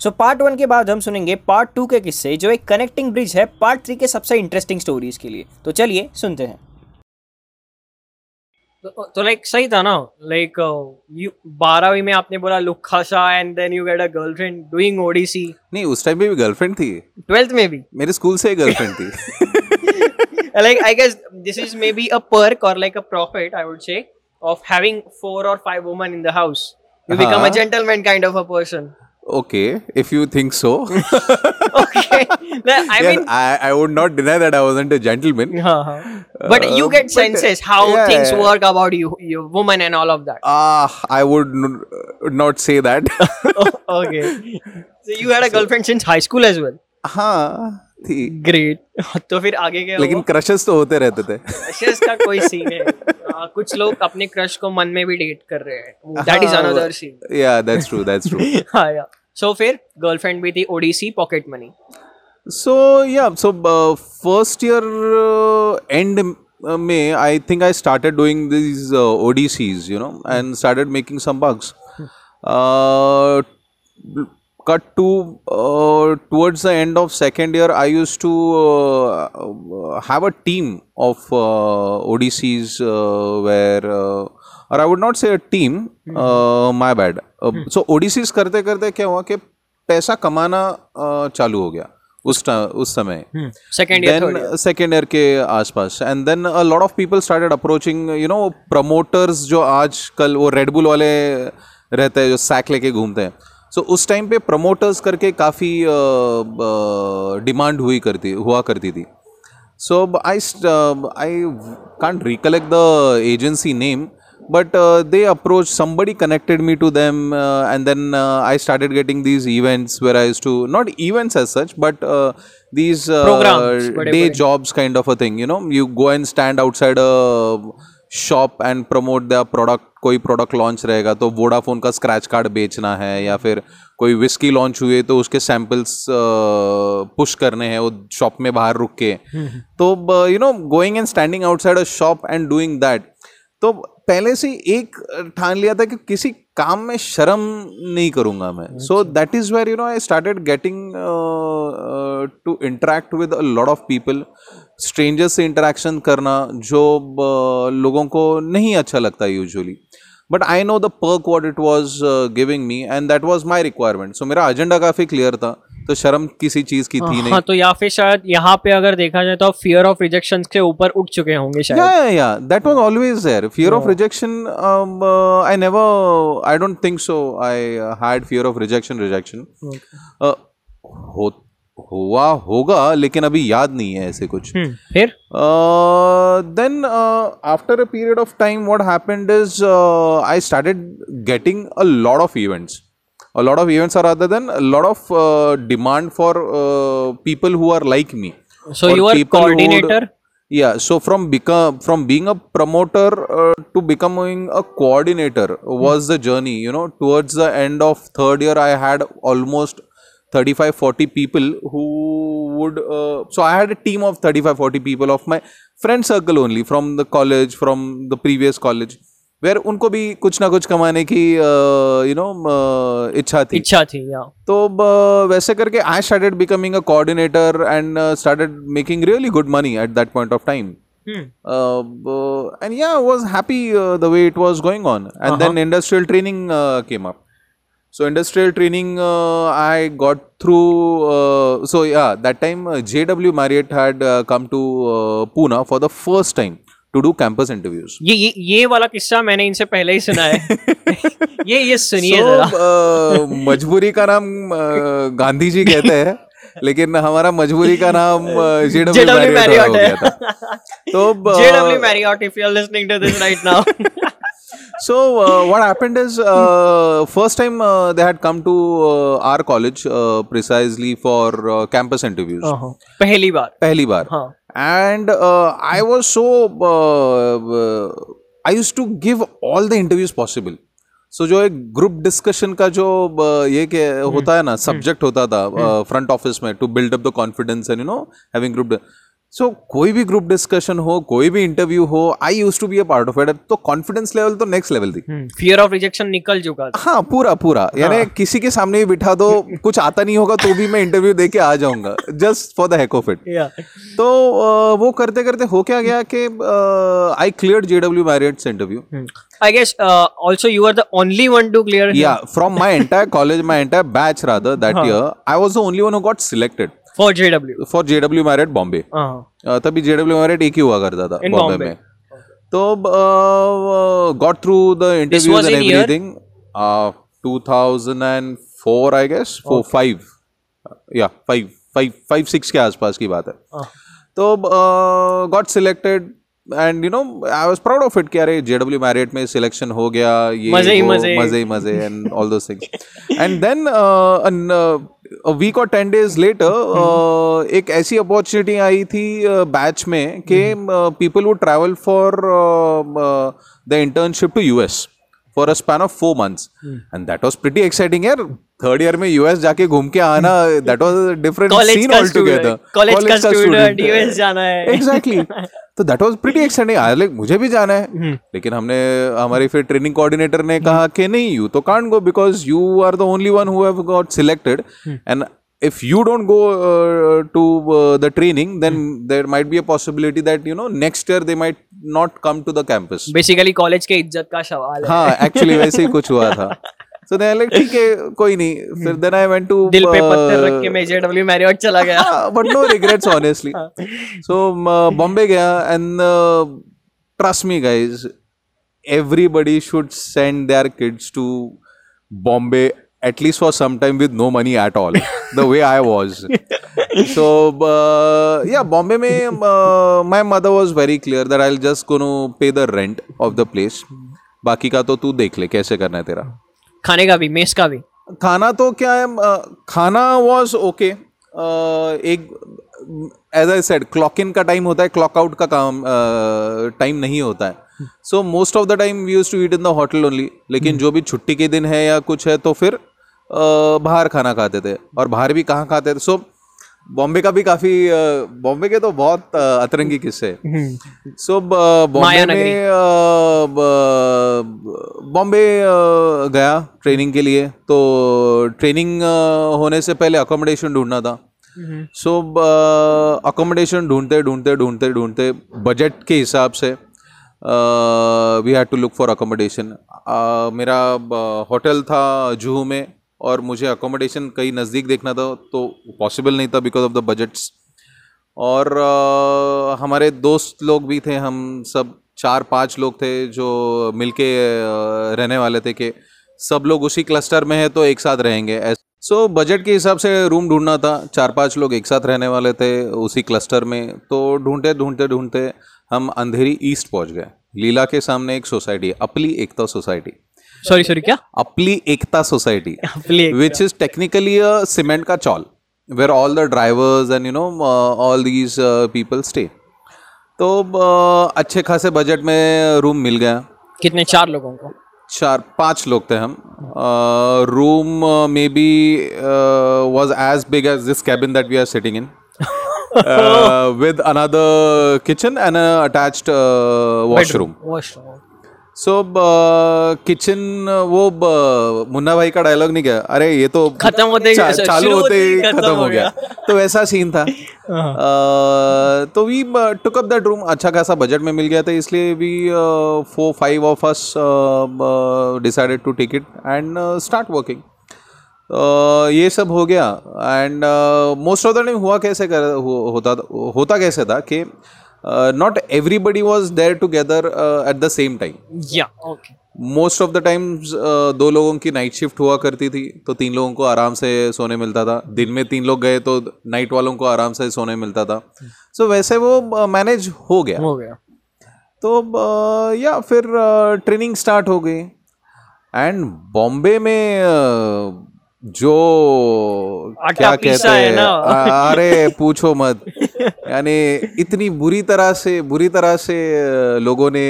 So part one के बाद हम सुनेंगे पार्ट टू के किस्से जो एक कनेक्टिंग ब्रिज है पार्ट थ्री के सबसे इंटरेस्टिंग स्टोरीज के लिए। तो चलिए सुनते हैं। तो, तो लाइक सही था ना? लाइक यू बारहवीं में आपने बोला लुखाशा and then you get a girlfriend doing ODC नहीं उस टाइम पे भी गर्लफ्रेंड थी। ट्वेल्थ में भी। मेरे स्कूल से गर्लफ्रेंड थी। Like I guess this is maybe a perk or like a profit, I would say, of having four or five women in the house. You become a Uh-huh. gentleman kind of a person. Okay if you think so Okay. I mean, I, I would not deny that I wasn't a gentleman uh-huh. but you Uh, get but, senses how yeah, things yeah. work about you, your woman and all of that. ah I would n- not say that okay. So you had a girlfriend since high school as well. हाँ थी Great. तो फिर आगे क्या लेकिन crushes तो होते रहते थे क्रशेस का कोई सीन है हाँ, कुछ लोग अपने क्रश को मन में भी डेट कर रहे हैं दैट इज़ हाँ, another scene yeah that's true that's true हाँ या सो फिर गर्लफ्रेंड भी थी ODC pocket money So yeah, so uh, first year uh, end uh, May, I think I started doing these uh, ODCs, you know, and Uh, cut to uh, towards the end of second year, I used to uh, uh, have a team of uh, ODCs uh, where. Uh, और I would not say a team my bad so ODCs करते करते क्या हुआ कि पैसा कमाना uh, चालू हो गया उस उस समय। सेकेंड ईयर सेकेंड ईयर के आसपास। And then a lot of people started approaching you know promoters जो आज कल वो रेडबुल वाले रहते हैं जो सैक लेके घूमते हैं। सो उस टाइम पे प्रमोटर्स करके काफ़ी डिमांड हुई करती हुआ करती थी। So I I can't recollect the agency name but they approach somebody connected me to them and then I started getting these events where eyes to not events as such but these day jobs kind of a thing you know you go and stand outside shop and promote the product कोई product launch रहेगा तो Vodafone का scratch card बेचना है या फिर कोई whisky launch हुए तो उसके सैंपल्स पुश करने हैं, वो शॉप में बाहर रुक के। तो you know going and standing outside a shop and doing that तो पहले से एक ठान लिया था कि किसी काम में शर्म नहीं करूँगा मैं। So that is where you know I started getting to interact with a lot of people strangers से इंटरेक्शन करना जो uh, लोगों को नहीं अच्छा लगता usually but I know the perk what it was giving me and that was my requirement so मेरा agenda काफ़ी क्लियर था। तो शर्म किसी चीज़ की थी हाँ, नहीं। तो या फिर शायद यहाँ पे अगर देखा जाए तो फियर ऑफ़ रिजेक्शन के ऊपर उठ चुके होंगे शायद। Fear of rejection I never I don't think so I had fear of rejection rejection हो हुआ होगा लेकिन अभी याद नहीं है ऐसे कुछ। हम्म, फिर? Then after a period of time what happened is I started getting a lot of events a lot of events are other than a lot of uh, demand for uh, people who are like me. So you are who would- coordinator? yeah so from become from being a promoter uh, to becoming a coordinator was the journey. You know towards the end of third year i had almost 35 40 people who would uh, so i had a team of 35 40 people of my friend circle only from the college from the previous college where उनको भी कुछ ना कुछ कमाने की you know इच्छा थी। इच्छा थी या तो वैसे करके I started becoming a coordinator and started making really good money at that point of time and yeah was happy the way it was going on and then industrial training came up so industrial training I got through so yeah that time J W Marriott had come to Poona for the first time to do campus interviews ये ये वाला किस्सा मैंने इनसे पहले ही सुना है। ये ये सुनिए so, uh, मजबूरी का नाम uh, गांधी जी कहते हैं लेकिन हमारा मजबूरी का नाम uh, जेडब्ल्यू मैरियट पहली बार। पहली बार। हाँ। And uh, I was so uh, to I used to give all the interviews possible. So जो एक ग्रुप डिस्कशन का जो uh, ये के होता है ना सब्जेक्ट होता था फ्रंट ऑफ़िस में to build up the confidence and you know having group so so, कोई भी ग्रुप डिस्कशन हो कोई भी इंटरव्यू हो I use to be a part of it तो कॉन्फिडेंस लेवल तो नेक्स्ट लेवल थी। फियर ऑफ़ रिजेक्शन निकल चुका था। हाँ पूरा पूरा। हाँ. यानी किसी के सामने भी बिठा दो कुछ आता नहीं होगा तो भी मैं इंटरव्यू दे के आ जाऊँगा just for the heck of it तो वो करते करते हो क्या गया कि I clear J W Marriott's interview I guess uh, also you are the only one to clear yeah from my entire college my entire batch rather that year i was the only one who got selected for JW. for jw marriott bombay Uh-huh. Uh, तभी J W Marriott एक ही हुआ करता था बॉम्बे में तो got through the interviews and everything 2004 I guess four five या five five five six के आसपास की बात है Uh. तो got selected and you know I was proud of it कि अरे जेडब्ल्यू मैरियट में सिलेक्शन हो गया ये मज़े ही मज़े। मज़े ही मज़े and all those things and then or 10 days later uh, एक ऐसी अपॉर्चुनिटी आई थी बैच में कि people would travel for the internship to US for a span of four months and that was pretty exciting यार. Third year में US जाके घूम के आना that was different scene all together college का student, US जाना है। Exactly तो that was pretty exciting I like मुझे भी जाना है. लेकिन हमने हमारे फिर ट्रेनिंग कोऑर्डिनेटर ने कहा कि नहीं यू तो can't go because you are the only one who have got selected and if you don't go uh, to uh, the training then there might be a possibility that you know next year they might not come to the campus. Basically college के इज़्ज़त का सवाल है. हाँ actually वैसे ही कुछ हुआ था. so they are like ठीक है कोई नहीं फिर then I went to दिल पे पत्थर uh, रख के मैं जेडब्ल्यू मैरियट चला गया हाँ, but no regrets honestly so um, uh, bombay gaya and uh, trust me guys everybody should send their kids to bombay at least for some time with no money at all the way i was so uh, yeah bombay mein uh, my mother was very clear that i'll just to pay the rent of the place बाकी का तो तू देख ले कैसे करना है तेरा खाने का भी मेस का भी। खाना तो क्या है खाना वॉज़ ओके एक as I said clock in का टाइम होता है क्लॉक आउट का काम टाइम नहीं होता है। So most of the time we use to eat in the hotel only लेकिन जो भी छुट्टी के दिन है या कुछ है तो फिर बाहर खाना खाते थे। और बाहर भी कहाँ खाते थे? सो बॉम्बे का भी काफ़ी बॉम्बे के तो बहुत अतरंगी किस्से। सो बॉम्बे में बॉम्बे गया ट्रेनिंग के लिए। तो ट्रेनिंग होने से पहले अकोमोडेशन ढूंढना था। सो अकोमोडेशन ढूंढते ढूंढते ढूंढते ढूंढते बजट के हिसाब से we had to look for accommodation मेरा होटल था जुहू में। और मुझे अकोमोडेशन कहीं नज़दीक देखना था तो पॉसिबल नहीं था बिकॉज़ ऑफ़ द बजट्स और अ, हमारे दोस्त लोग भी थे हम सब चार पाँच लोग थे जो मिलके रहने वाले थे कि सब लोग उसी क्लस्टर में है तो एक साथ रहेंगे। सो बजट के हिसाब से रूम ढूंढना था चार पाँच लोग एक साथ रहने वाले थे उसी क्लस्टर में तो ढूंढते ढूंढते ढूंढते हम अंधेरी ईस्ट पहुँच गए। लीला के सामने एक society Apli Ekta society sorry sorry क्या? Apli Ekta society technically a cement ka chawl where all the drivers and you know uh, all these uh, people stay. तो uh, अच्छे खासे बजट में रूम मिल गया। कितने? चार लोगों को? चार पाँच लोग थे हम। Room maybe was as big as this cabin that we are sitting in with another kitchen and attached washroom washroom so kitchen वो मुन्ना भाई का डायलॉग नहीं गया? अरे ये तो खत्म होते ही- चा- चालू होते ही ही खत्म हो हो गया। तो वैसा सीन था। अ, तो we took up that room अच्छा खासा बजट में मिल गया था इसलिए we four five of us decided to take it and start working ये सब हो गया and most of the time हुआ कैसे कर हो, होता होता कैसे था कि not everybody was there together at the same time yeah most of the times दो लोगों की नाइट शिफ्ट हुआ करती थी तो तीन लोगों को आराम से सोने मिलता था। दिन में तीन लोग गए तो नाइट वालों को आराम से सोने मिलता था। सो so, वैसे वो मैनेज uh, हो गया। हो गया। तो अ, या फिर ट्रेनिंग स्टार्ट हो गई। एंड बॉम्बे में अ, जो क्या कहते हैं अरे पूछो मत। यानी इतनी बुरी तरह से बुरी तरह से लोगों ने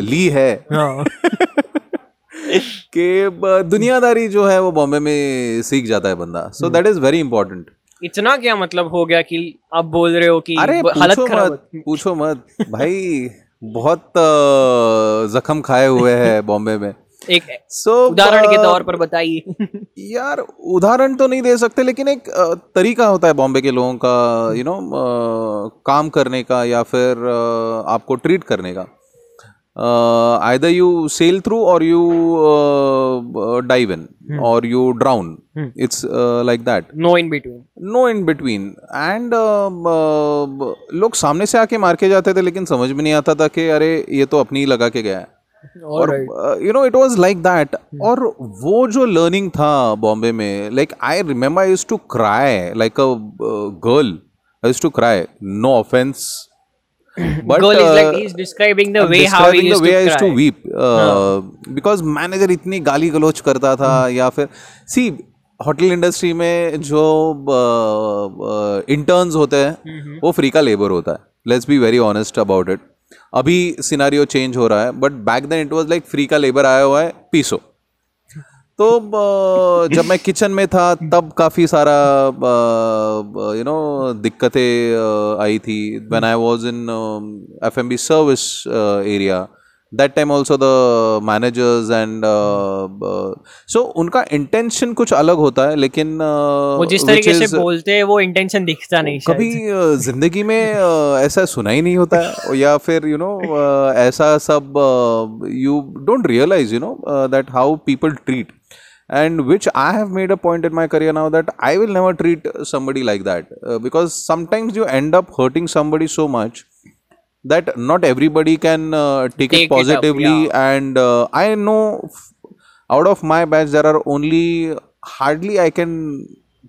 ली है हाँ। कि दुनियादारी जो है वो बॉम्बे में सीख जाता है बंदा। So that is very important इतना क्या मतलब हो गया कि आप बोल रहे हो कि अरे हालत पूछो मत पूछो मत। भाई बहुत जख्म खाए हुए हैं बॉम्बे में। एक सो उदाहरण के तौर पर बताइए। यार उदाहरण तो नहीं दे सकते लेकिन एक तरीका होता है बॉम्बे के लोगों का यू नो काम करने का या फिर आपको ट्रीट करने का। Either you sail through or you dive in or you drown it's like that no in between no in between and लोग सामने से आके मार के जाते थे लेकिन समझ में नहीं आता था कि अरे ये तो अपनी ही लगा के गया है। और you know it was like that और वो जो लर्निंग था बॉम्बे में like I remember I used to cry like a girl I used to cry no offence but Girl is like uh, he's describing the way how he used the way to I used to weep uh, because manager इतनी गाली गलोच करता था या फिर सी hotel industry में जो interns होते हैं वो फ्री का लेबर होता है. Let's be very honest about it अभी सिनारियो चेंज हो रहा है but back then it was like free का लेबर आया हुआ है पीसो तो जब मैं किचन में था, तब काफ़ी सारा यू नो दिक्कतें आई थी. When I was in F M B service area that time also the managers and so उनका इंटेंशन कुछ अलग होता है लेकिन uh, वो जिस तरीके से बोलते हैं वो इंटेंशन दिखता नहीं कभी uh, ज़िंदगी में uh, ऐसा सुना ही नहीं होता है या फिर you you know know, uh, ऐसा सब you don't realise you know that how people treat and which I have made a point in my career now that I will never treat somebody like that because sometimes you end up hurting somebody so much that not everybody can uh, take, Take it it up, positively and uh, i know f- out of my batch there are only hardly i can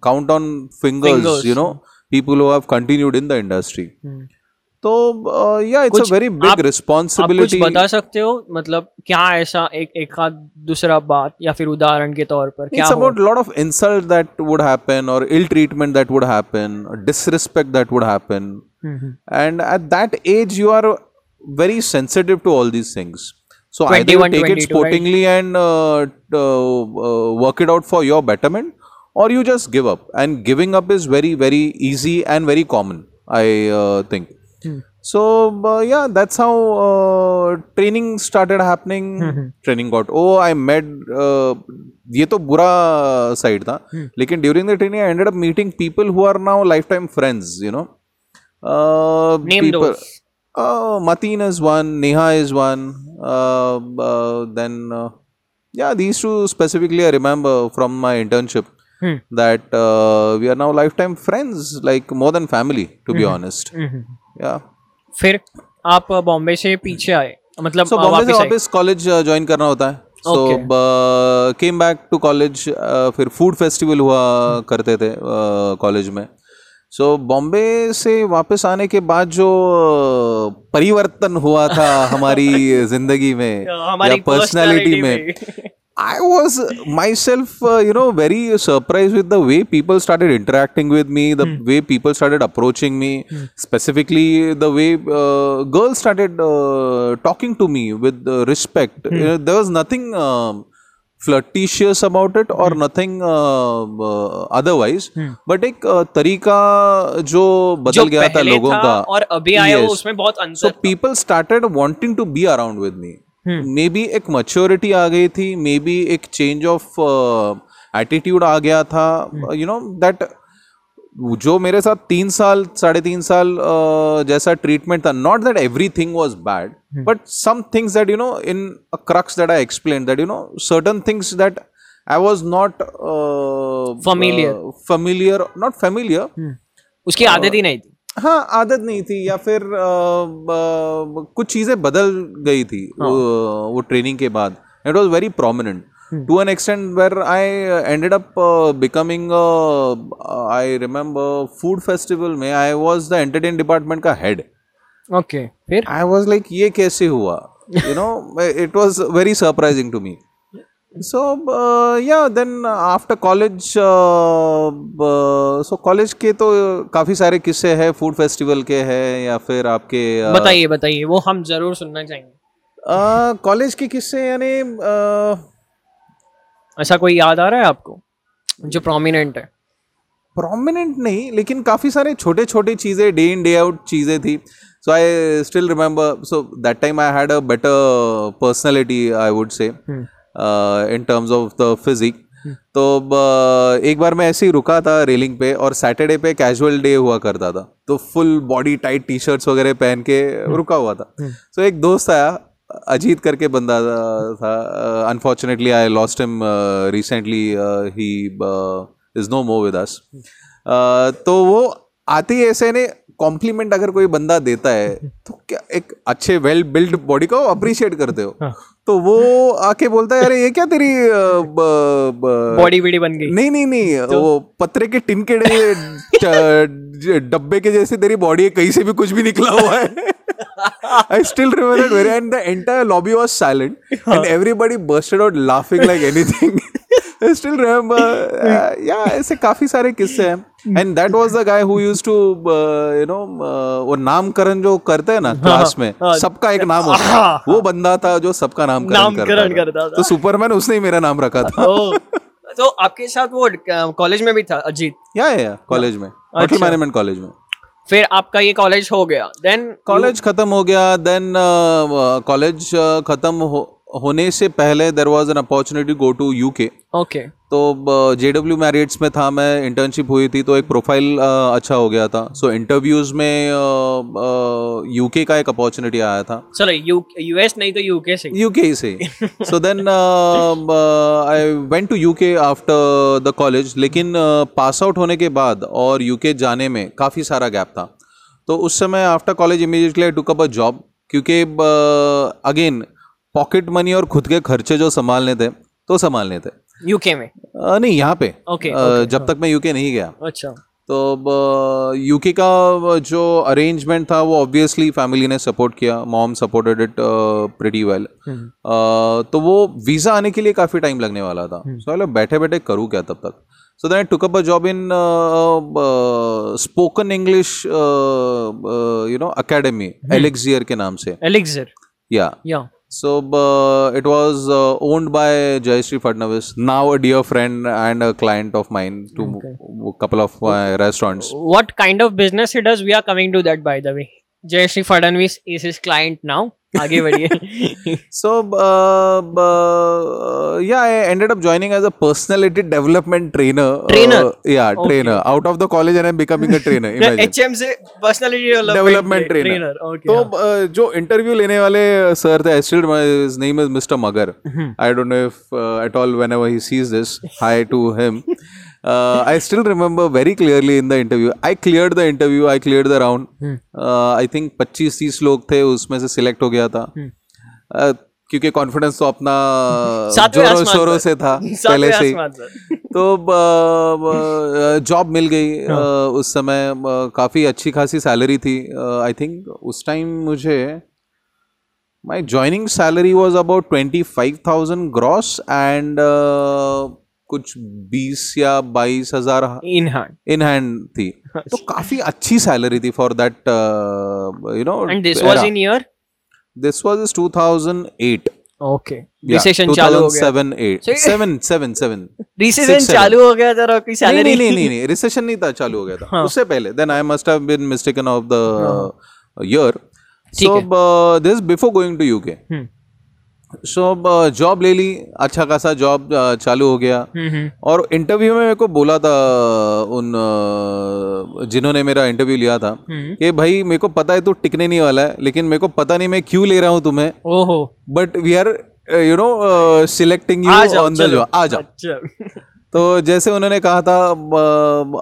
count on fingers, Fingers. you know people who have continued in the industry. So तो या it's a very big responsibility बता सकते हो? मतलब क्या ऐसा एक एक दूसरा बात या फिर उदाहरण के तौर पर क्या about lot of insult that would happen और ill treatment that would happen disrespect that would happen and at that age you are very sensitive to all these things so I do take it sportingly and work it out for your betterment और you just give up and giving up is very very easy and very common I think so uh, yeah that's how uh, training started happening training got oh i met uh, ये तो बुरा side था लेकिन during the training I ended up meeting people who are now lifetime friends you know Name those. Uh, Mateen is one, Neha is one. Uh, uh, then, uh, yeah, these two specifically I remember from my internship Hmm. that uh, we are now lifetime friends, like more than family, to be honest. Hmm, Yeah. फिर आप बॉम्बे से पीछे आए मतलब So Bombay से वापस college join करना होता है। So came back to college फिर फ़ूड फेस्टिवल हुआ करते थे कॉलेज uh, में। सो so, बॉम्बे से वापस आने के बाद जो uh, परिवर्तन हुआ था हमारी ज़िंदगी में हमारी या पर्सनालिटी में। I was myself, uh, you know, very surprised with the way people started interacting with me, the way people started approaching me, specifically the way uh, girls started uh, talking to me with uh, respect. You know, there was nothing um, flirtatious about it or nothing uh, uh, otherwise. But एक uh, तरीका जो जो बदल गया था पहले लोगों था का और अभी आया वो Yes. उसमें बहुत सो अंतर था। People started wanting to be around with me Maybe एक मच्योरिटी आ गई थी मे बी एक चेंज ऑफ़ एटीट्यूड आ गया था। यू नो दैट जो मेरे साथ तीन साल साढ़े तीन साल uh, जैसा ट्रीटमेंट था not that everything was bad but some things that you know in crux that I explain that you know certain things that I was not Familiar. familiar not familiar उसकी आदत ही नहीं थी। हाँ आदत नहीं थी या फिर अ, अ, कुछ चीज़ें बदल गई थी हाँ. वो, वो ट्रेनिंग के बाद। It was very prominent to an extent where I ended up becoming I remember food festival में I was the entertain department का हेड ओके फिर? आई वाज लाइक ये कैसे हुआ? You know it was very surprising to me so uh, yeah then after college uh, uh, so college के तो काफ़ी सारे किस्से हैं फ़ूड फेस्टिवल के हैं या फिर आपके uh, बताइए बताइए वो हम ज़रूर सुनना चाहेंगे। कॉलेज के किस्से यानी uh, ऐसा कोई याद आ रहा है आपको जो प्रोमिनेंट है? प्रोमिनेंट नहीं लेकिन काफ़ी सारे छोटे छोटे चीज़ें डे इन डे आउट चीज़ें थी। So I still remember so that time I had a better personality I would say in terms of the physique तो ब- एक बार मैं ऐसे ही रुका था रेलिंग पे और सैटरडे पे कैजुअल डे हुआ करता था। तो full body tight T shirts वगैरह पहन के रुका हुआ था। सो एक दोस्त आया अजीत करके बंदा था unfortunately I lost him recently he is no more with us तो वो आते ही ऐसे ने कॉम्प्लीमेंट अगर कोई बंदा देता है तो क्या एक अच्छे वेल बिल्ड बॉडी को अप्रिशिएट करते हो। तो वो आके बोलता है अरे ये क्या तेरी अ, बॉडी बीडी बन गई नहीं नहीं नहीं तो? वो पत्रे के टिन के डब्बे के जैसे तेरी बॉडी कहीं से भी कुछ भी निकला हुआ है I still remember it very and the entire lobby was silent and everybody bursted out laughing like anything. I still remember uh, yeah ऐसे काफ़ी सारे किस्से हैं. And that was the guy who used to uh, you know uh, वो नामकरण जो करते हैं ना क्लास में सबका एक नाम होता है. वो बंदा था जो सबका नामकरण करता करता था. था। तो सुपरमैन उसने ही मेरा नाम रखा था. तो आपके साथ वो कॉलेज में भी था अजीत? या या कॉलेज में. होटल मैनेजमेंट कॉलेज में. फिर आपका ये कॉलेज हो गया. देन कॉलेज खत्म हो गया देन कॉलेज खत्म हो, होने से पहले there was an opportunity go to UK okay तो जे डब्ल्यू मैरियट्स में था मैं इंटर्नशिप हुई थी तो एक प्रोफ़ाइल अच्छा हो गया था। सो so, इंटरव्यूज़ में यूके का एक अपॉर्चुनिटी आया था। चलो यूएस नहीं तो यूके से। यूके से। So then I went to UK after the college लेकिन पास आउट होने के बाद और यूके जाने में काफ़ी सारा गैप था। तो उस समय after college immediately I took up a job क्योंकि अगेन पॉकेट मनी और खुद के खर्चे जो संभालने थे तो संभालने थे। यूके में? अ, नहीं यहाँ पे। Okay, अ, जब तक मैं यूके नहीं गया। अच्छा। तो यूके का जो अरेंजमेंट था वो ऑब्वियसली फैमिली ने सपोर्ट किया mom supported it pretty well तो वो वीज़ा आने के लिए काफ़ी टाइम लगने वाला था। सो so, बैठे बैठे करूँ क्या तब तक? So then took up a job in spoken English you know academy Elixir के नाम से। एलिक्सर या या So uh, it was uh, owned by Jayashree Fadnavis, now a dear friend and a client of mine to a couple of my restaurants. what kind of business he does we are coming to that by the way. Jay shri fadnavis is his client now आगे बढ़िए। So yeah I ended up joining as a personality development trainer trainer yeah trainer out of the college and becoming a trainer imagine HM से personality development trainer तो जो interview लेने वाले sir थे एस्टिल्ड his name is mister Magar I don't know if at all whenever he sees this hi to him I still remember very clearly in the interview I cleared the interview I cleared the round I think 25 30 लोग थे उसमें से select हो गया था। Uh, क्योंकि confidence तो अपना जोरों शोरों से था पहले से ही। तो जॉब मिल गई उस समय काफ़ी अच्छी खासी सैलरी थी। आई थिंक उस टाइम मुझे my joining salary was about twenty five thousand gross and कुछ बीस या बाईस हज़ार in hand. इन हैंड थी। तो काफ़ी अच्छी सैलरी थी for that you know and this was in year? This was 2008 okay. Recession चालू हो गया। 2007 8 7 7 7 recession Six, seven. चालू हो गया था और नहीं सैलरी नहीं नहीं नहीं नहीं रिसेशन नहीं था चालू हो गया था। उससे पहले then I must have been mistaken of the year so this before going to UK so job ले ली अच्छा खासा जॉब चालू हो गया। और इंटरव्यू में मेरे को बोला था उन जिन्होंने मेरा इंटरव्यू लिया था कि भाई मेरे को पता है तू टिकने नहीं वाला है लेकिन मेरे को पता नहीं मैं क्यों ले रहा हूँ तुम्हें। ओहो। But we are you know selecting you on the job आ जाओ। अच्छा। तो जैसे उन्होंने कहा था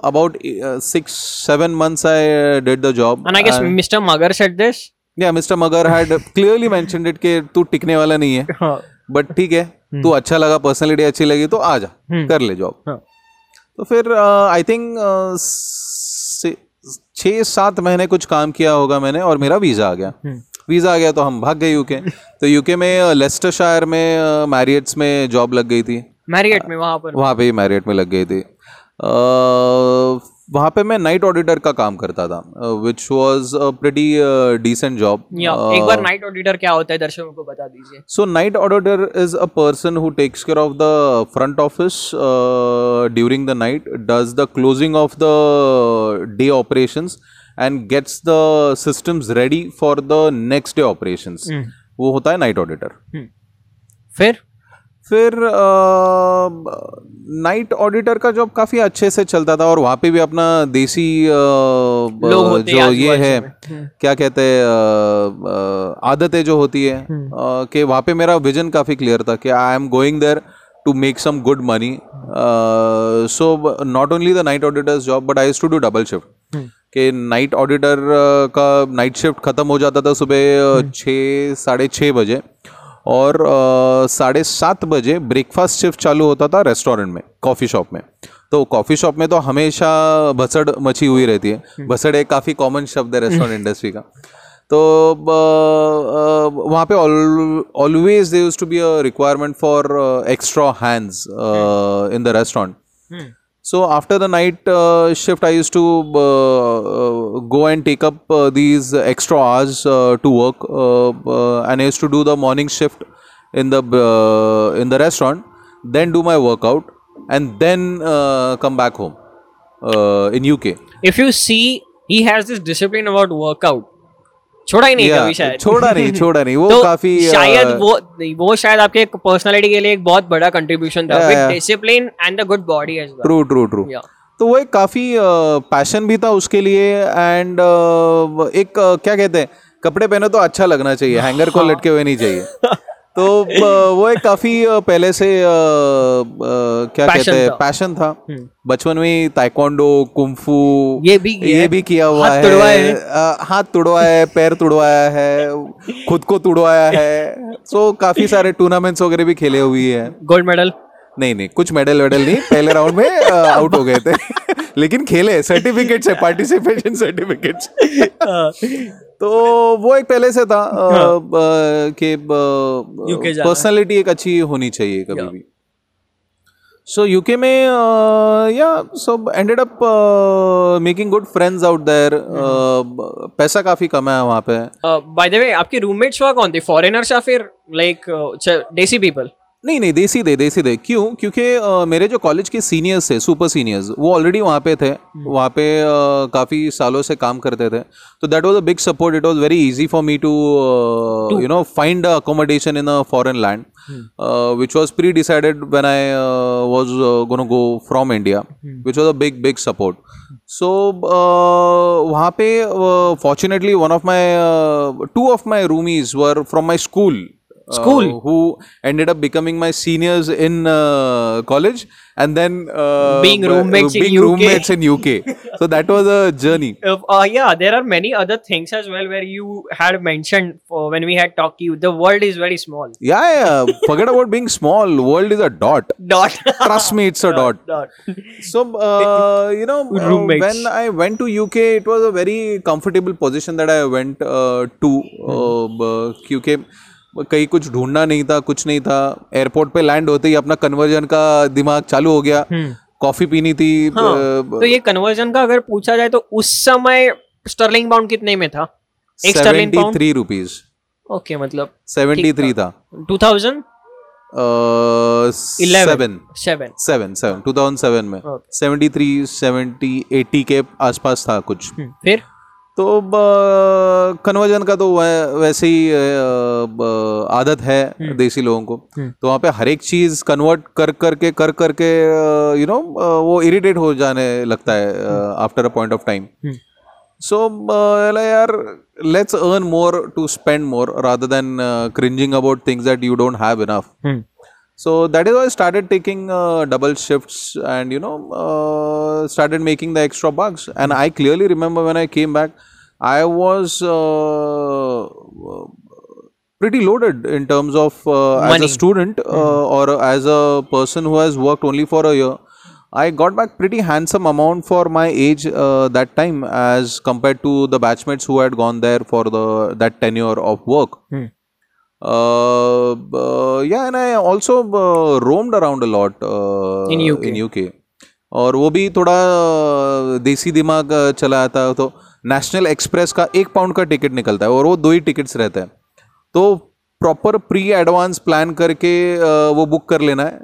about six seven months I did the job and i guess mr magar said this? या mister Magar had clearly mentioned it कि तू टिकने वाला नहीं है। हाँ। बट ठीक है तू अच्छा लगा पर्सनालिटी अच्छी लगी तो आ जा कर ले जॉब हाँ। तो फिर आई थिंक छः सात महीने कुछ काम किया होगा मैंने और मेरा वीज़ा आ गया। वीज़ा आ गया तो हम भाग गए यूके तो यूके में लेस्टर शायर में मैरियट्स में जॉब लग गई थी। मैरियट में वहाँ पर। वहाँ पे ही मैरियट में लग गई थी। वहाँ पे मैं नाइट ऑडिटर का काम करता था which was pretty decent job एक बार नाइट ऑडिटर क्या होता है दर्शकों को बता दीजिए। So night auditor is a person who takes care of the front office during the night does the closing of the day operation and gets the system ready for the next day operation वो होता है night auditor hmm. फिर? फिर night auditor का job काफ़ी अच्छे से चलता था और वहाँ पे भी अपना देसी लोग होते जो ये है क्या कहते हैं आदतें जो होती है कि वहाँ पे मेरा विजन काफ़ी क्लियर था कि I am going there to make some good money so not only the night auditor's job but I to do double shift कि नाइट ऑडिटर का नाइट शिफ्ट खत्म हो जाता था सुबह छः साढ़े छः बजे और साढ़े सात बजे ब्रेकफास्ट शिफ्ट चालू होता था रेस्टोरेंट में कॉफ़ी शॉप में। तो कॉफ़ी शॉप में तो हमेशा भसड़ मची हुई रहती है। भसड़ एक काफ़ी कॉमन शब्द है रेस्टोरेंट इंडस्ट्री का। तो वहाँ पे always they used to be a requirement for extra hands in the restaurant So after the night uh, shift, I used to uh, uh go and take up uh, these extra hours uh, to work, uh, and I used to do the morning shift in the in the restaurant, then do my workout, and then come back home in UK. If you see, he has this discipline about workout. छोड़ा ही नहीं Yeah, कभी शायद। छोड़ा नहीं छोड़ा नहीं वो तो काफ़ी uh, शायद वो नहीं, वो शायद आपके पर्सनालिटी के लिए एक बहुत बड़ा कंट्रीब्यूशन था with discipline and the good body as well true true true तो वो एक काफ़ी पैशन भी था उसके लिए एंड एक uh, क्या कहते हैं कपड़े पहने तो अच्छा लगना चाहिए हैंगर को लटके हुए नहीं चाहिए। तो uh, वो एक काफ़ी uh, पहले से uh, uh, क्या कहते हैं? पैशन था। बचपन में ताइक्वांडो कुंफू ये भी ये भी किया हुआ हाथ है। हैं। हाथ तुड़वाया है पैर तुड़वाया है खुद को तुड़वाया है। सो काफ़ी सारे टूर्नामेंट्स वगैरह भी खेले हुई है। गोल्ड मेडल नहीं नहीं कुछ मेडल वेडल नहीं। पहले राउंड में आउट हो गए थे। लेकिन खेले सर्टिफिकेट से पार्टिसिपेशन सर्टिफिकेट्स तो वो एक पहले से था अ, कि है। पर्सनालिटी एक अच्छी होनी चाहिए कभी भी। सो यूके में या so ended up making good friends out there पैसा काफ़ी कम है वहाँ पे। बाय द वे आपके रूममेट्स वहाँ कौन थे? फॉरेनर्स या फिर लाइक देसी पीपल नहीं नहीं देसी दे देसी दे। क्यों? क्योंकि मेरे जो कॉलेज के सीनियर्स थे सुपर सीनियर्स वो ऑलरेडी वहाँ पे थे। वहाँ पे काफ़ी सालों से काम करते थे। तो that was a big support it was very easy for me to you know find accommodation in a foreign land which was predecided when I was gonna go from India which was a big big support so वहाँ पे fortunately one of my two of my roomies were from my school school, uh, who ended up becoming my seniors in uh, college, and then uh, being roommates being in roommates UK. in UK. so that was a journey. yeah, there are many other things as well where you had mentioned when we had talked. You the world is very small. Yeah, yeah. forget about being small. World is a dot. Dot. Trust me, it's a dot. dot. So you know, when I went to UK, it was a very comfortable position that I went uh, to uh, mm-hmm. UK. कहीं कुछ ढूंढना नहीं था कुछ नहीं था। Airport पे land होते ही अपना कन्वर्जन का दिमाग चालू हो गया। कॉफ़ी पीनी थी हाँ, तो ये कन्वर्जन का अगर पूछा जाए तो उस समय स्टर्लिंग पाउंड कितने में था? एक sterling seventy pound three rupees okay मतलब सेवेंटी थ्री था। 2000 seven 7 seven seven two thousand seven में. सेवेंटी थ्री सेवेंटी एटी के आसपास था कुछ। फिर? तो कन्वर्जन का तो वैसे ही आदत है देसी लोगों को। तो वहाँ पे हर एक चीज़ कन्वर्ट कर करके कर करके यू नो वो इरिटेट हो जाने लगता है after a point of time so यार let's earn more to spend more rather than cringing about things that you don't have enough So that is why I started taking uh, double shifts and you know uh, started making the extra bucks. And I clearly remember when I came back, I was uh, pretty loaded in terms of uh, as a student uh, or as a person who has worked only for a year. I got back pretty handsome amount for my age uh, that time as compared to the batchmates who had gone there for the that tenure of work. Uh, uh, yeah, and I also uh, roamed around a lot uh, In UK. In UK, और वो भी थोड़ा देसी दिमाग अ, चला आता है तो नेशनल एक्सप्रेस का एक पाउंड का टिकट निकलता है और वो दो ही टिकट्स रहते हैं। तो प्रॉपर प्री एडवांस प्लान करके वो बुक कर लेना है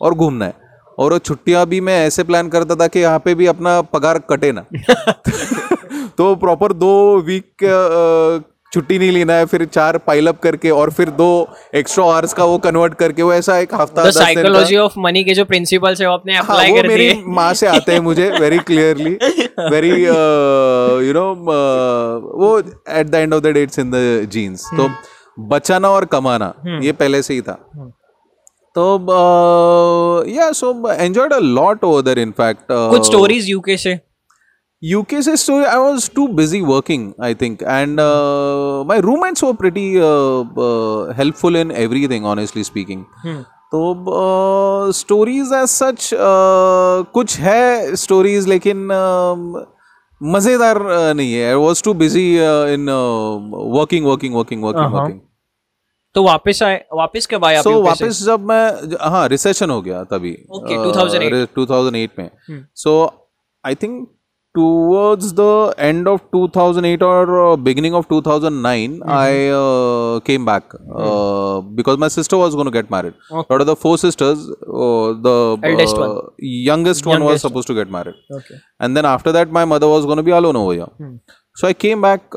और घूमना है। और वो छुट्टियाँ भी मैं ऐसे प्लान करता था कि यहाँ पे भी अपना पगार कटे ना। तो प्रॉपर दो वीक छुट्टी नहीं लेना है फिर चार पाइल अप करके और फिर दो एक्स्ट्रा आवर्स का वो कन्वर्ट करके वो ऐसा एक हफ़्ता साइकोलॉजी ऑफ़ मनी के। जो प्रिंसिपल्स है वो आपने हाँ अप्लाई कर मेरी माँ से आते हैं मुझे very clearly very you know वो at the end of the dates in the jeans तो बचाना और कमाना ये पहले से ही था। तो या so enjoyed a lot over there in fact कुछ स्टोरीज यूके से। UK से story, I was too busy working, I think, and uh, my roommates were pretty uh, uh, helpful in everything, honestly speaking. तो stories as such कुछ है stories लेकिन uh, मज़ेदार uh, नहीं है I was too busy in working working working working working तो वापस आए वापस कब आप सो UK वापस जब मैं हाँ रिसेशन हो गया तभी okay Okay, 2008. Two thousand eight में so I think towards the end of 2008 or uh, beginning of 2009 mm-hmm. i uh, came back uh, because my sister was going to get married Okay. out of the four sisters uh, the Eldest one. uh, youngest one was Youngest. supposed to get married Okay. and then after that my mother was going to be alone over here so I came back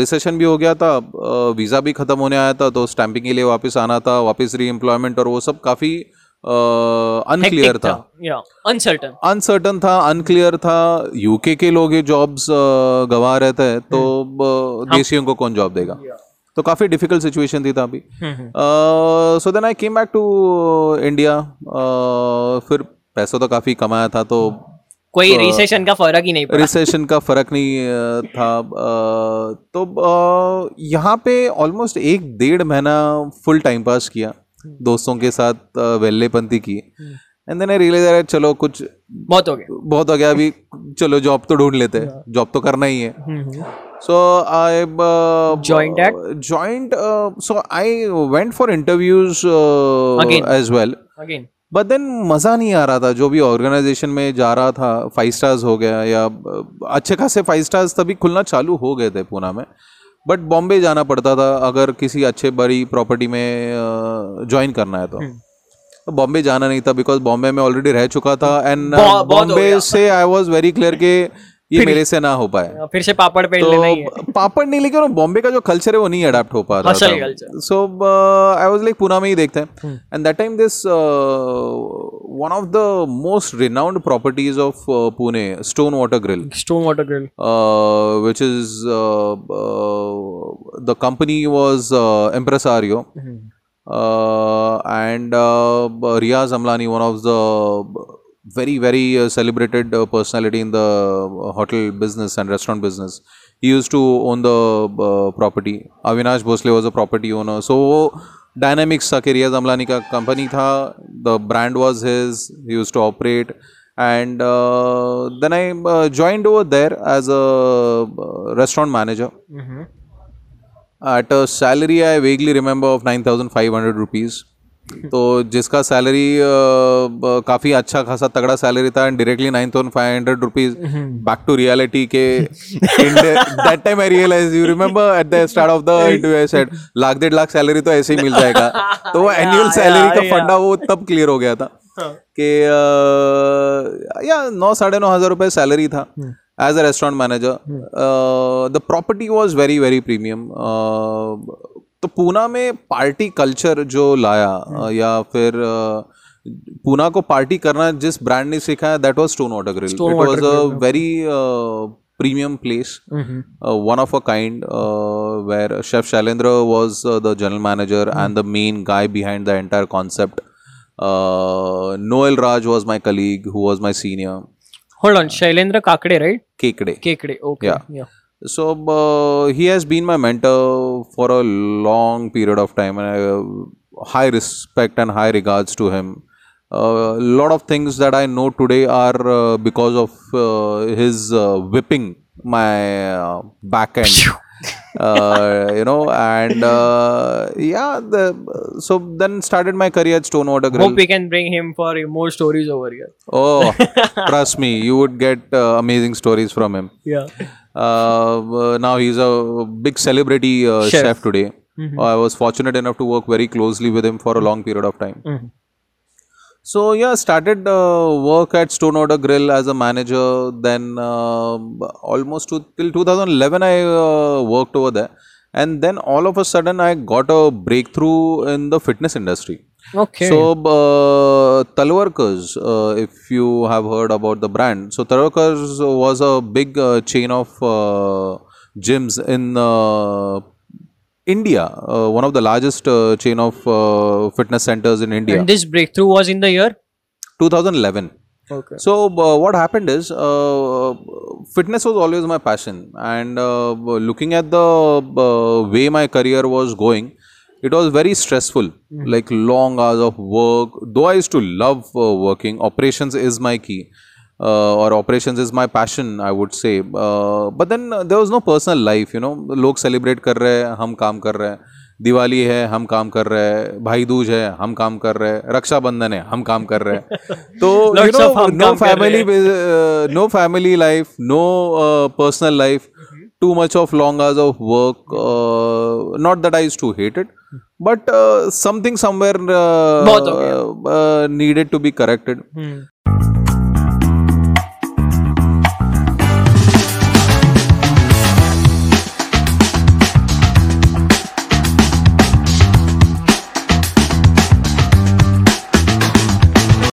recession भी हो गया था visa भी ख़त्म होने आया था तो स्टैंपिंग के लिए वापस आना था वापस री एम्प्लॉयमेंट और वो सब काफ़ी अनक्लियर था। अनसर्टन अनसर्टन था अनक्लियर था। यूके के लोग ये जॉब्स गंवा रहे थे तो uh, देशियों को कौन जॉब देगा? तो काफ़ी डिफ़िकल्ट सिचुएशन थी तभी so then I came back to India फिर पैसा तो काफ़ी कमाया था तो कोई रिसेशन का फ़र्क ही नहीं पड़ा। रिसेशन का फ़र्क नहीं था। तो यहाँ पे ऑलमोस्ट एक डेढ़ महीना फुल टाइम पास किया। दोस्तों के साथ वेल्लेपंती की। एंड देन आई रियलाइज़ चलो कुछ बहुत हो गया। बहुत हो गया अभी चलो जॉब तो ढूंढ लेते हैं। जॉब तो करना ही है। So I at? joined so I went for interviews as well again but then मज़ा नहीं आ रहा था। जो भी ऑर्गेनाइजेशन में जा रहा था फाइव स्टार्स हो गया या अच्छे खासे फाइव स्टार्स तभी खुलना चालू हो गए थे पूना में। बट बॉम्बे जाना पड़ता था अगर किसी अच्छे बड़ी प्रॉपर्टी में ज्वाइन करना है तो। तो बॉम्बे जाना नहीं था बिकॉज़ बॉम्बे में ऑलरेडी रह चुका था एंड बॉम्बे से आई वॉज़ वेरी क्लियर के ये मेरे से ना हो पाए। फिर से पापड़ पेड़ लेना ही है। तो पापड़ नहीं लेकिन बॉम्बे का जो कल्चर है वो नहीं अडेप्ट हो पा रहा था। So I was like Pune में ही देखते हैं। And that time this one of the most renowned properties of Pune Stone Water Grill Stone Water Grill uh, which is uh, uh, the company was uh, Impresario. uh, and very very uh, celebrated uh, personality in the uh, hotel business and restaurant business. He used to own the uh, property. Avinash bhosle was a property owner. So dynamics tha Riaz ka company tha the brand was his. He used to operate. And uh, then i joined over there as a restaurant manager. Mm -hmm. at a salary i vaguely remember of 9500 rupees. तो जिसका salary काफ़ी अच्छा खासा तगड़ा salary था and directly nine thousand five hundred rupees back to reality के that time I realise you remember at the start of the interview I said lakh डेढ़ lakh salary तो ऐसे ही मिल जाएगा। तो वो एनुअल सैलरी का फंडा वो तब क्लियर हो गया था कि या नौ साढ़े नौ हज़ार रुपये सैलरी था as a restaurant manager the property was very very premium तो पूना में पार्टी कल्चर जो लाया या फिर पूना को पार्टी करना जिस ब्रांड ने सिखाया that was Stone Water Grill it was a very premium place one of a kind where chef Shailendra was the general manager and the main guy behind the entire concept Noel Raj was my colleague who was my senior hold on Shailendra Kakade right Kekade Kekade okay या so uh, he has been my mentor for a long period of time and I, uh, high respect and high regards to him a lot of things that i know today are uh, because of uh, his uh, whipping my uh, back end uh, you know, and uh, yeah, the, so then started my career at Stone Water Grill. Hope we can bring him for more stories over here. Oh, trust me, you would get uh, amazing stories from him. Yeah. Uh, now he's a big celebrity uh, Chef. chef. today. I was fortunate enough to work very closely with him for a long period of time. Mhm. So yeah, started uh, work at Stone Order Grill as a manager. Then uh, almost to, till 2011, I uh, worked over there, and then all of a sudden, I got a breakthrough in the fitness industry. Okay. So, uh, Talwarkers, uh, if you have heard about the brand, so Talwarkers was a big uh, chain of uh, gyms in uh, India, uh, one of the largest uh, chain of uh, fitness centers in India. and this breakthrough was in the year? 2011. Okay. So uh, what happened is, uh, fitness was always my passion, and uh, looking at the uh, way my career was going, it was very stressful. mm. Like long hours of work. Though I used to love uh, working, operations is my key. Uh, or operations is my passion, I would say. Uh, but then uh, there was no personal life, you know. लोग celebrate कर रहे हैं, हम काम कर रहे हैं. दिवाली है हम काम कर रहे हैं भाई दूज है हम काम कर रहे हैं रक्षाबंधन है हम काम कर रहे हैं तो no family no family life no personal life too much of long hours of work. Uh, not that I used to hate it, but uh, something somewhere uh, uh needed to be corrected. Hmm.